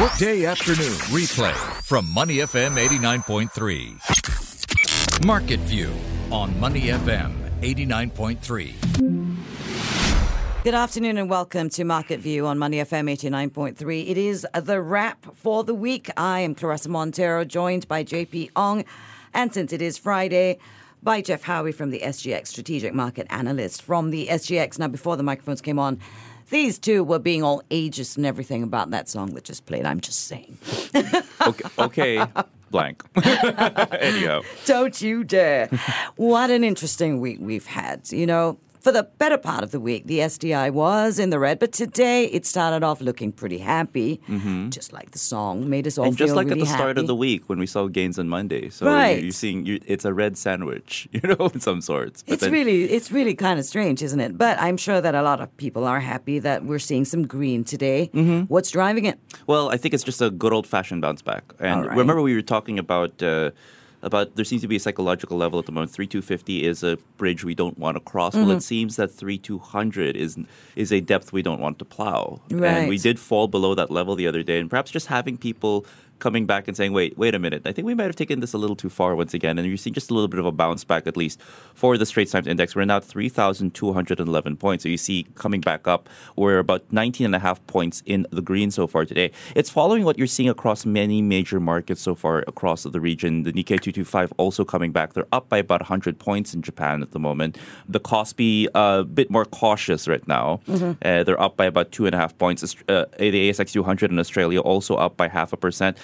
Workday afternoon replay from Money FM 89.3. Market View on Money FM 89.3. Good afternoon and welcome to Market View on Money FM 89.3. It is the wrap for the week. I am Claressa Monteiro, joined by JP Ong. And since it is Friday, by Jeff Howie from the SGX Strategic Market Analyst from the SGX. Now, before the microphones came on, these two were being all ageist and everything about that song that just played. I'm just saying. okay, okay. blank. Anyhow. Don't you dare. what an interesting week we've had. You know, for the better part of the week, the STI was in the red, but today it started off looking pretty happy, mm-hmm. just like the song made us all and just like really at the happy. start of the week when we saw gains on Monday. So right. you're, seeing you're, it's a red sandwich, you know, in some sorts. But it's then, really it's really kind of strange, isn't it? But I'm sure that a lot of people are happy that we're seeing some green today. Mm-hmm. What's driving it? Well, I think it's just a good old fashioned bounce back. And right. remember, we were talking about. Uh, about there seems to be a psychological level at the moment. Three two fifty is a bridge we don't want to cross. Mm-hmm. Well, it mm-hmm. seems that three two hundred is is a depth we don't want to plow. Right. And we did fall below that level the other day, and perhaps just having people coming back and saying, wait, wait a minute. I think we might have taken this a little too far once again. And you're seeing just a little bit of a bounce back, at least for the Straits Times Index. We're now at 3,211 points. So you see coming back up, we're about 19 and a half points in the green so far today. It's following what you're seeing across many major markets so far across the region. The Nikkei 225 also coming back. They're up by about 100 points in Japan at the moment. The Kospi, a uh, bit more cautious right now. Mm-hmm. Uh, they're up by about two and a half points. Uh, the ASX 200 in Australia also up by half a percent.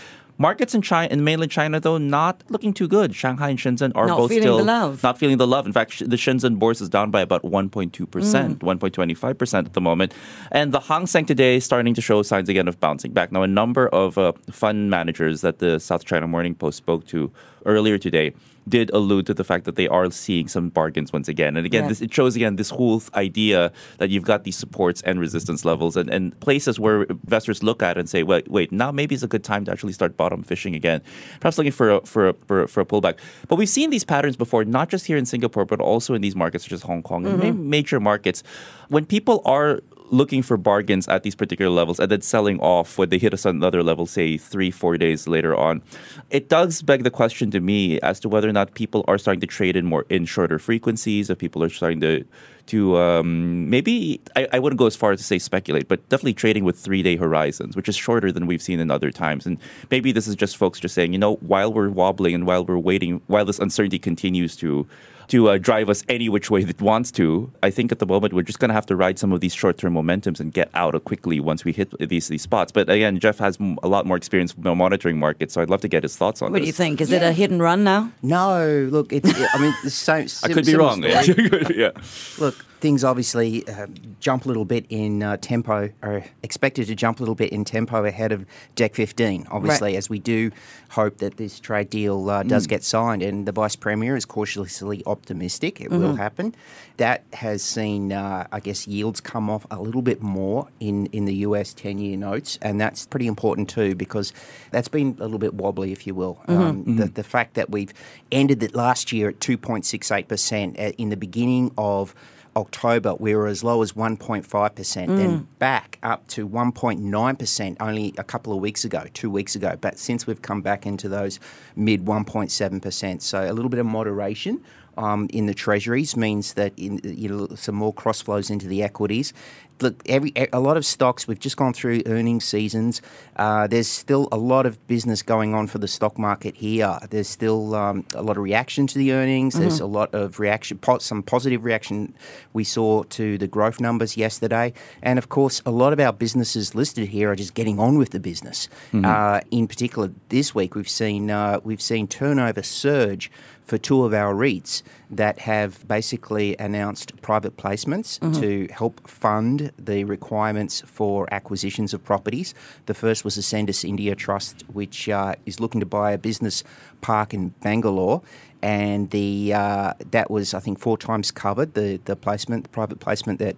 Markets in China, in mainland China, though, not looking too good. Shanghai and Shenzhen are not both still not feeling the love. In fact, the Shenzhen bourse is down by about 1.2 percent, mm. 1.25 percent at the moment, and the Hang Seng today is starting to show signs again of bouncing back. Now, a number of uh, fund managers that the South China Morning Post spoke to earlier today did allude to the fact that they are seeing some bargains once again. And again, this, it shows again this whole idea that you've got these supports and resistance levels and, and places where investors look at and say, wait, wait, now maybe it's a good time to actually start bottom fishing again. Perhaps looking for a, for a, for a, for a pullback. But we've seen these patterns before, not just here in Singapore, but also in these markets such as Hong Kong mm-hmm. and major markets. When people are looking for bargains at these particular levels and then selling off when they hit us another level, say three, four days later on. It does beg the question to me as to whether or not people are starting to trade in more in shorter frequencies, if people are starting to to um, maybe I, I, wouldn't go as far as to say speculate, but definitely trading with three day horizons, which is shorter than we've seen in other times. And maybe this is just folks just saying, you know, while we're wobbling and while we're waiting, while this uncertainty continues to to uh, drive us any which way it wants to. I think at the moment we're just going to have to ride some of these short-term momentums and get out quickly once we hit these these spots. But again, Jeff has a lot more experience monitoring markets, so I'd love to get his thoughts on this. what this. do you think? Is yeah. it a hit and run now? No, look, it's. I mean, the same. I could be wrong. yeah. Look, look things obviously uh, jump a little bit in uh, tempo, are expected to jump a little bit in tempo ahead of Deck 15, obviously, right. as we do hope that this trade deal uh, does mm. get signed. And the Vice Premier is cautiously optimistic it mm-hmm. will happen. That has seen, uh, I guess, yields come off a little bit more in, in the US 10 year notes. And that's pretty important too, because that's been a little bit wobbly, if you will. Mm-hmm. Um, mm-hmm. The, the fact that we've ended it last year at 2.68% uh, in the beginning of October, we were as low as 1.5%, mm. then back up to 1.9% only a couple of weeks ago, two weeks ago. But since we've come back into those mid 1.7%, so a little bit of moderation. Um, in the treasuries means that in, you know, some more cross flows into the equities look, every a lot of stocks. We've just gone through earnings seasons. Uh, there's still a lot of business going on for the stock market here. There's still um, a lot of reaction to the earnings. Mm-hmm. There's a lot of reaction, some positive reaction we saw to the growth numbers yesterday, and of course, a lot of our businesses listed here are just getting on with the business. Mm-hmm. Uh, in particular, this week we've seen uh, we've seen turnover surge for two of our REITs that have basically announced private placements mm-hmm. to help fund the requirements for acquisitions of properties. The first was the Ascendas India Trust, which uh, is looking to buy a business park in Bangalore. And the uh, that was, I think, four times covered the the placement, the private placement that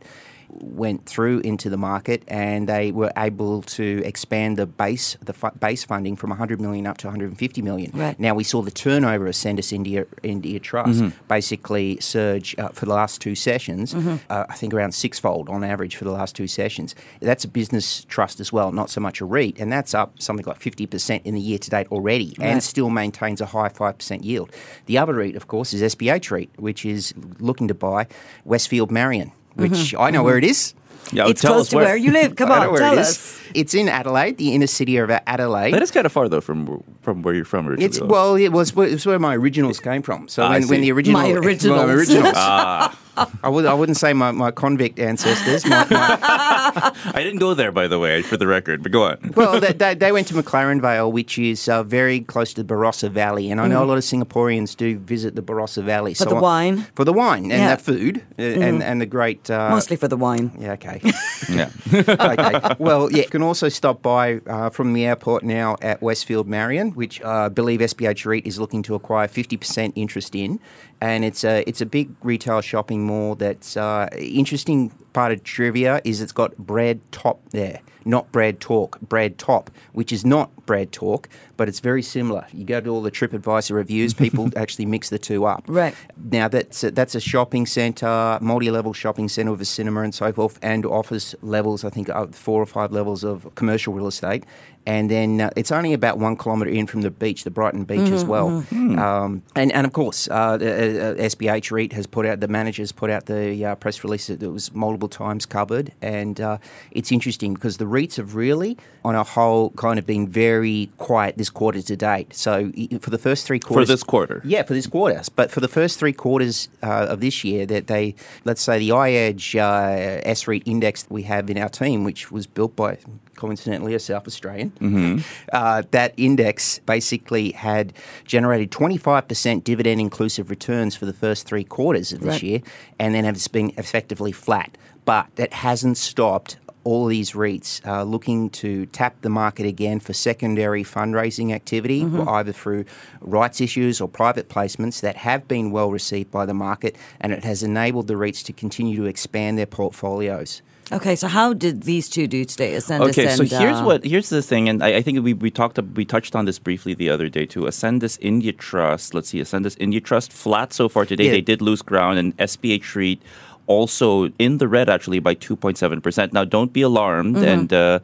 went through into the market and they were able to expand the base the fu- base funding from 100 million up to 150 million. Right. Now we saw the turnover of Sendus India India Trust basically surge uh, for the last two sessions. Uh, I think around sixfold on average for the last two sessions. That's a business trust as well, not so much a REIT, and that's up something like 50% in the year to date already, Right. and still maintains a high 5% yield. The other REIT, of course, is SPH REIT, which is looking to buy Westfield Marion, which I know where it is. Yeah, it's tell close us to where. you live. Come on, tell it is. us. It's in Adelaide, the inner city of Adelaide. That is kind of far though from from where you're from originally. It's well, it was, it was where my originals came from. So Ah, when, when the original, My originals. my originals. Ah, I would I wouldn't say my, my convict ancestors. My, my, I didn't go there by the way, for the record. But go on. well, they, they, they went to McLaren Vale, which is uh, very close to the Barossa Valley, and I know a lot of Singaporeans do visit the Barossa Valley For the I- wine? for the wine and Yeah. the food uh, and and the great uh, Mostly for the wine. Yeah, okay. Yeah. okay. Well, yeah, you can also stop by uh, from the airport now at Westfield Marion, which uh, I believe SPH REIT is looking to acquire 50% interest in. And it's a, it's a big retail shopping mall that's uh, interesting part of trivia is it's got bread top there. Not BreadTalk, Brad top, which is not BreadTalk, but it's very similar. You go to all the TripAdvisor reviews, people actually mix the two up. Right. Now that's a, that's a shopping centre, multi-level shopping centre with a cinema and so forth, and office levels. I think uh, four or five levels of commercial real estate, and then uh, it's only about one kilometre in from the beach, the Brighton beach as well. Um, and and of course, uh, the, uh, SPH REIT has put out the managers put out the uh, press release that it was multiple times covered, and uh, it's interesting because the REITs have really, on a whole, kind of been very quiet this quarter to date. So for the first three quarters, For this quarter. yeah, for this quarter. But for the first three quarters uh, of this year, that they, let's say the iEdge uh, S REIT index we have in our team, which was built by coincidentally a South Australian, uh, that index basically had generated 25% dividend inclusive returns for the first three quarters of this Right. year, and then has been effectively flat. But that hasn't stopped all these REITs uh, looking to tap the market again for secondary fundraising activity, either through rights issues or private placements that have been well received by the market, and it has enabled the REITs to continue to expand their portfolios. Okay, so how did these two do today? Ascendas Okay, so here's uh, what here's the thing, and I, I think we, we talked ab- we touched on this briefly the other day too. Ascendas India Trust, let's see, Ascendas India Trust flat so far today. Yeah. They did lose ground, and SPH REIT also in the red actually by two point seven percent. Now, don't be alarmed, and uh,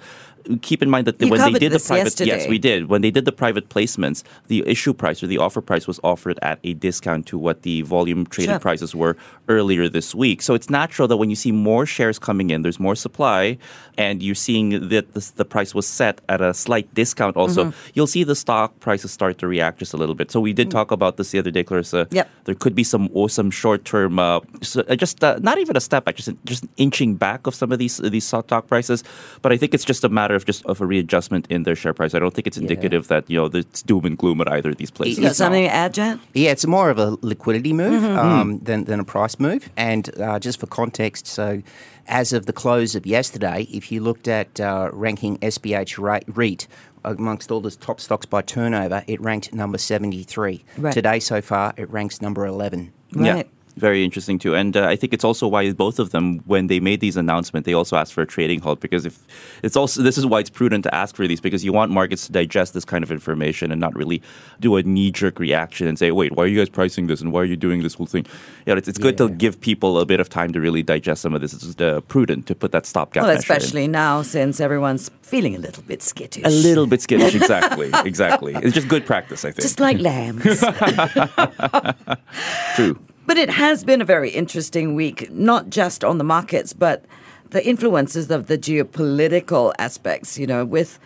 keep in mind that the, Mm-hmm. When they did the private, yes, we did. When they did the private placements, the issue price or the offer price was offered at a discount to what the volume traded Sure. prices were earlier this week. So it's natural that when you see more shares coming in, there's more supply, and you're seeing that the, the price was set at a slight discount. Also, Mm-hmm. you'll see the stock prices start to react just a little bit. So we did talk about this the other day, Claressa. Yep. There could be some or some short term, uh, uh, just uh, not even a step back, just just inching back of some of these these stock prices. But I think it's just a matter of just of a readjustment in their share price. I don't think it's indicative that you know it's doom and gloom at either of these places. You got something to add, Jen? Yeah, it's more of a liquidity move um, than, than a price move. And uh, just for context, so as of the close of yesterday, if you looked at uh, ranking SPH ra- REIT amongst all the top stocks by turnover, it ranked number 73. Right. Today, so far, it ranks number 11. Yeah. Very interesting too, and uh, I think it's also why both of them, when they made these announcements, they also asked for a trading halt because if it's also this is why it's prudent to ask for these because you want markets to digest this kind of information and not really do a knee jerk reaction and say, wait, why are you guys pricing this and why are you doing this whole thing? Yeah, it's, it's good to give people a bit of time to really digest some of this. It's uh, prudent to put that stopgap. Well, measure in. especially now since everyone's feeling a little bit skittish. a little bit skittish. exactly, exactly. It's just good practice, I think. Just like lambs. True. But it has been a very interesting week, not just on the markets, but the influences of the geopolitical aspects. You know, with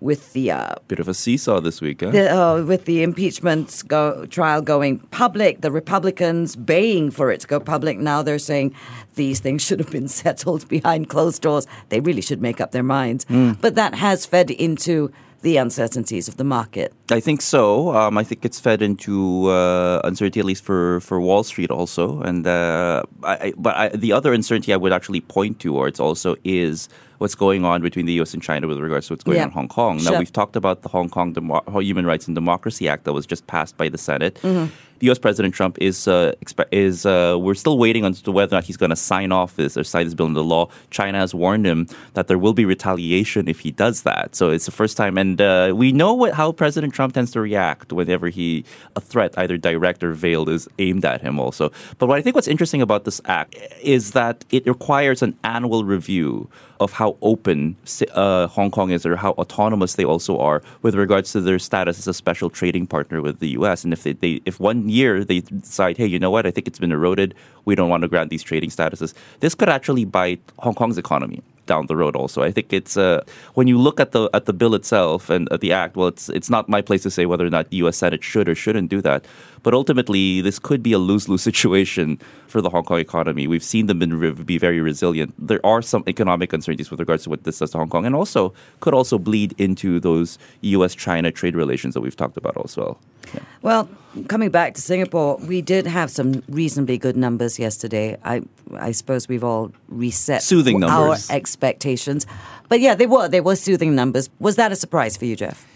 with the uh, Bit of a seesaw this week, huh? the, uh, with the impeachment go, trial going public, the Republicans baying for it to go public. Now they're saying these things should have been settled behind closed doors. They really should make up their minds. But that has fed into the uncertainties of the market. I think so. Um, I think it's fed into uh, uncertainty, at least for, for Wall Street, also. And uh, I, but I, the other uncertainty I would actually point towards also is what's going on between the U.S. and China with regards to what's going Yeah. on in Hong Kong. Now Sure. we've talked about the Hong Kong Demo- Human Rights and Democracy Act that was just passed by the Senate. Mm-hmm. The U.S. President Trump is uh, expe- is uh, we're still waiting on to whether or not he's going to sign off this or sign this bill into law. China has warned him that there will be retaliation if he does that. So it's the first time, and uh, we know what, how President Trump tends to react whenever he a threat, either direct or veiled, is aimed at him. Also, but what I think what's interesting about this act is that it requires an annual review of how open uh, Hong Kong is or how autonomous they also are with regards to their status as a special trading partner with the U.S. And if they, they if one year they decide, hey, you know what, I think it's been eroded, we don't want to grant these trading statuses, this could actually bite Hong Kong's economy down the road also. I think it's uh, when you look at the at the bill itself and at the act, well it's it's not my place to say whether or not the US Senate should or shouldn't do that. But ultimately this could be a lose-lose situation for the Hong Kong economy. We've seen them been, be very resilient. There are some economic uncertainties with regards to what this does to Hong Kong and also could also bleed into those US China trade relations that we've talked about as well. Yeah. Well, coming back to Singapore, we did have some reasonably good numbers yesterday. I I suppose we've all reset Soothing numbers. our expectations. But yeah, they were they were soothing numbers. Was that a surprise for you, Jeff?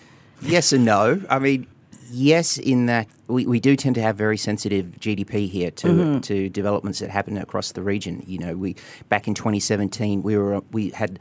Yes and no. I mean, yes, in that we, we do tend to have very sensitive GDP here to to developments that happen across the region. You know, we back in 2017 we were we had.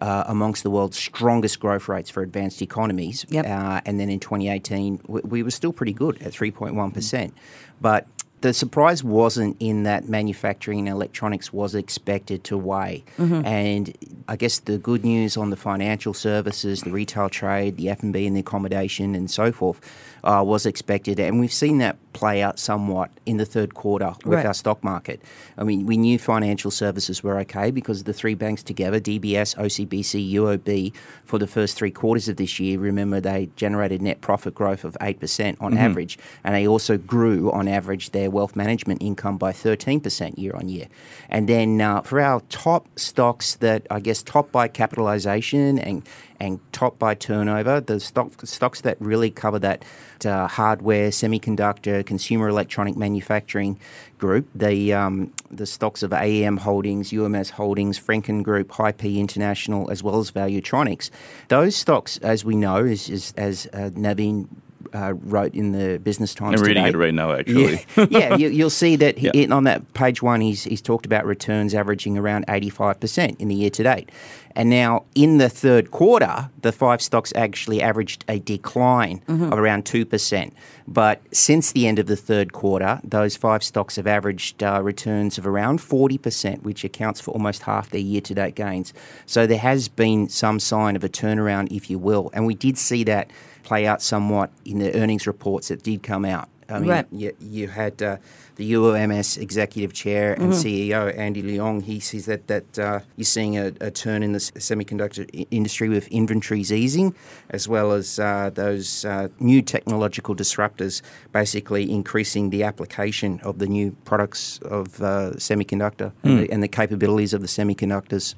Uh, amongst the world's strongest growth rates for advanced economies, Yep. uh, and then in 2018 we, we were still pretty good at 3.1 percent. But the surprise wasn't in that manufacturing and electronics was expected to weigh, and I guess the good news on the financial services, the retail trade, the F and B and the accommodation and so forth uh, was expected, and we've seen that play out somewhat in the third quarter with Right. our stock market. I mean, we knew financial services were okay because the three banks together, DBS, OCBC, UOB, for the first three quarters of this year, remember they generated net profit growth of 8% on average, and they also grew on average their wealth management income by 13% year on year. And then uh, for our top stocks that I guess top by capitalization and and top by turnover, the stock, stocks that really cover that uh, hardware, semiconductor, consumer electronic manufacturing group, the um, the stocks of AEM Holdings, UMS Holdings, Frencken Group, Hi-P International, as well as Valuetronics, those stocks, as we know, is, is as uh, Naveen uh, wrote in the Business Times I'm reading today. it right now actually. Yeah, yeah you, you'll see that he, Yeah. on that page one, he's, he's talked about returns averaging around 85% in the year to date. And now in the third quarter, the five stocks actually averaged a decline of around 2%. But since the end of the third quarter, those five stocks have averaged uh, returns of around 40%, which accounts for almost half their year to date gains. So there has been some sign of a turnaround, if you will. And we did see that play out somewhat in the earnings reports that did come out. I mean, Right. you, you had uh, the UMS executive chair and CEO Andy Luong. He says that that uh, you're seeing a, a turn in the semiconductor i- industry with inventories easing, as well as uh, those uh, new technological disruptors, basically increasing the application of the new products of uh, semiconductor and, the, and the capabilities of the semiconductors.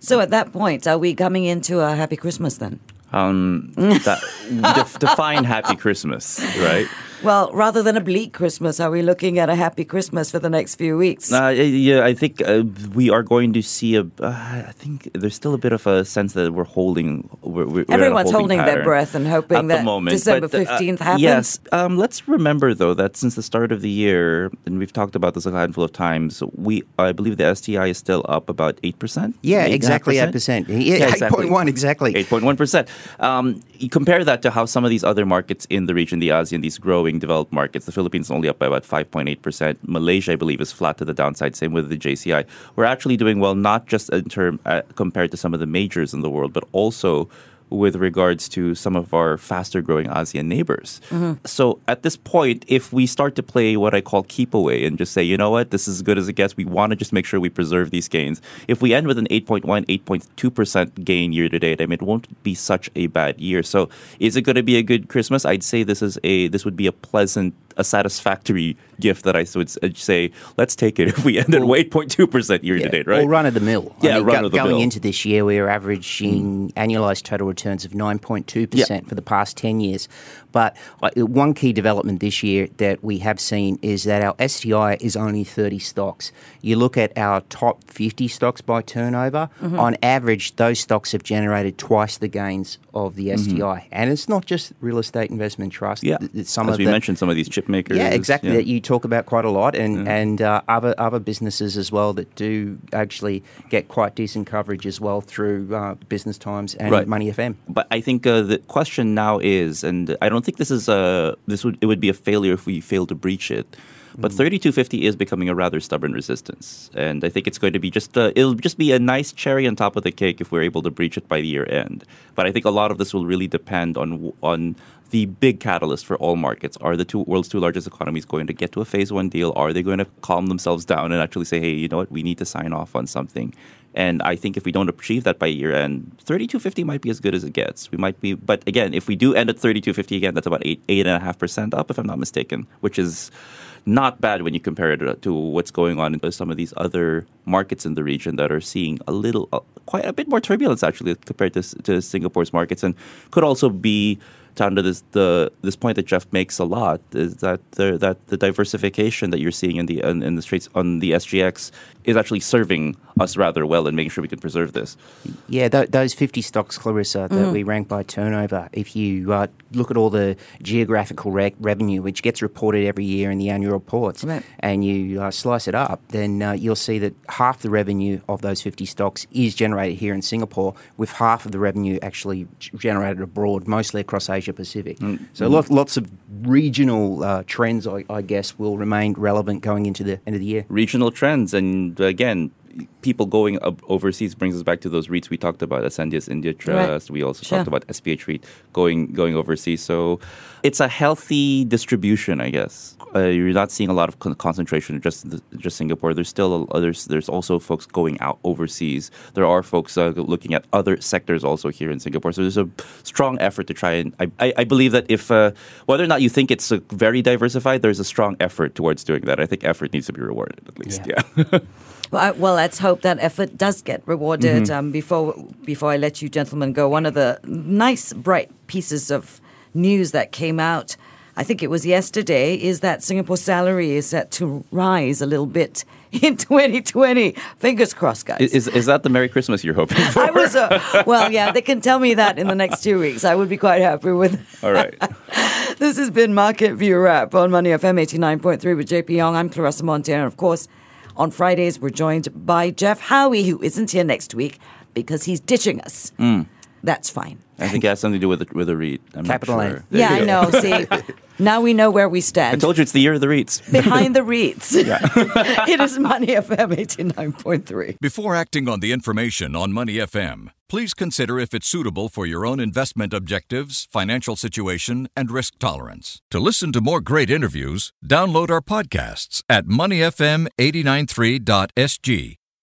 So at that point, are we coming into a happy Christmas then? Um, that, def- define happy Christmas, right? Well, rather than a bleak Christmas, are we looking at a happy Christmas for the next few weeks? Uh, yeah, I think uh, we are going to see a. Uh, I think there's still a bit of a sense that we're holding. We're, we're Everyone's holding their breath and hoping at that the moment. December But, uh, 15th happens. Yes. Um, let's remember though that since the start of the year, and we've talked about this a handful of times, we I believe the STI is still up about eight percent. Yeah, exactly, 8%. Yeah, 8.1, exactly. 8.1%. Um, you compare that to how some of these other markets in the region, the ASEAN, these growing developed markets, the Philippines is only up by about 5.8%. Malaysia, I believe, is flat to the downside. Same with the JCI. We're actually doing well, not just in term uh, compared to some of the majors in the world, but also with regards to some of our faster growing ASEAN neighbors. Mm-hmm. So at this point, if we start to play what I call keep away and just say, you know what, this is as good as it gets, we want to just make sure we preserve these gains. If we end with an 8.1, 8.2% gain year to date, I mean, it won't be such a bad year. So is it going to be a good Christmas? I'd say this is a this would be a pleasant a satisfactory gift that I would say, let's take it if we end at 8.2% year to date, right? Or run of the mill. Yeah, run of the Going mill. into this year, we were averaging annualized total returns of 9.2% Yeah. for the past 10 years. But uh, one key development this year that we have seen is that our STI is only 30 stocks. You look at our top 50 stocks by turnover, Mm-hmm. on average, those stocks have generated twice the gains of the STI. And it's not just real estate investment trust. Mm-hmm. yeah. Some As we the, mentioned, some of these chip makers. yeah, exactly. yeah. That you talk about quite a lot, and and uh, other other businesses as well that do actually get quite decent coverage as well through uh, Business Times and Right. Money FM. But I think uh, the question now is, and I don't think this is a this would it would be a failure if we fail to breach it. But 3250 is becoming a rather stubborn resistance, and I think it's going to be just uh, it'll just be a nice cherry on top of the cake if we're able to breach it by the year end. But I think a lot of this will really depend on on the big catalyst for all markets. Are the two world's two largest economies going to get to a phase one deal? Are they going to calm themselves down and actually say, hey, you know what, we need to sign off on something? And I think if we don't achieve that by year end, 3250 might be as good as it gets. We might be, but again, if we do end at 3250 again, that's about eight eight and a half percent up, if I'm not mistaken, which is not bad when you compare it to what's going on in some of these other markets in the region that are seeing a little, uh, quite a bit more turbulence actually compared to, to Singapore's markets, and could also be down to this the this point that Jeff makes a lot is that the that the diversification that you're seeing in the in, in the streets on the SGX is actually serving us rather well and making sure we can preserve this. Yeah, th- those 50 stocks, Claressa, that we rank by turnover, if you uh, look at all the geographical re- revenue, which gets reported every year in the annual reports, Right. and you uh, slice it up, then uh, you'll see that half the revenue of those 50 stocks is generated here in Singapore, with half of the revenue actually g- generated abroad, mostly across Asia Pacific. So lots, lots of regional uh, trends, I, I guess, will remain relevant going into the end of the year. regional trends and again people going overseas brings us back to those REITs we talked about Ascendas India Trust. We also Sure. talked about SPH REIT going going overseas. So it's a healthy distribution I guess. Uh, you're not seeing a lot of con- concentration in just the, just Singapore. There's still others there's also folks going out overseas. There are folks uh, looking at other sectors also here in Singapore. So there's a strong effort to try and I, I, I believe that if uh, whether or not you think it's uh, very diversified there's a strong effort towards doing that. I think effort needs to be rewarded at least. Yeah. yeah. Well, I- well, let's hope that effort does get rewarded. Mm-hmm. Um, before before I let you gentlemen go, one of the nice bright pieces of news that came out, I think it was yesterday, is that Singapore salary is set to rise a little bit in 2020. Fingers crossed, guys. Is, is that the Merry Christmas you're hoping for? I was uh, well, yeah. They can tell me that in the next two weeks. I would be quite happy with. All right. This has been Market View Wrap on Money FM 89.3 with JP Ong. I'm Claressa Monteiro. And of course, on Fridays, we're joined by Jeff Howie, who isn't here next week because he's ditching us. Mm. That's fine. I think it has something to do with the, with the REIT. I'm Capital not sure. There yeah, I know. See, now we know where we stand. I told you it's the year of the REITs. Behind the REITs. it is Money FM 89.3. Before acting on the information on Money FM, please consider if it's suitable for your own investment objectives, financial situation, and risk tolerance. To listen to more great interviews, download our podcasts at moneyfm893.sg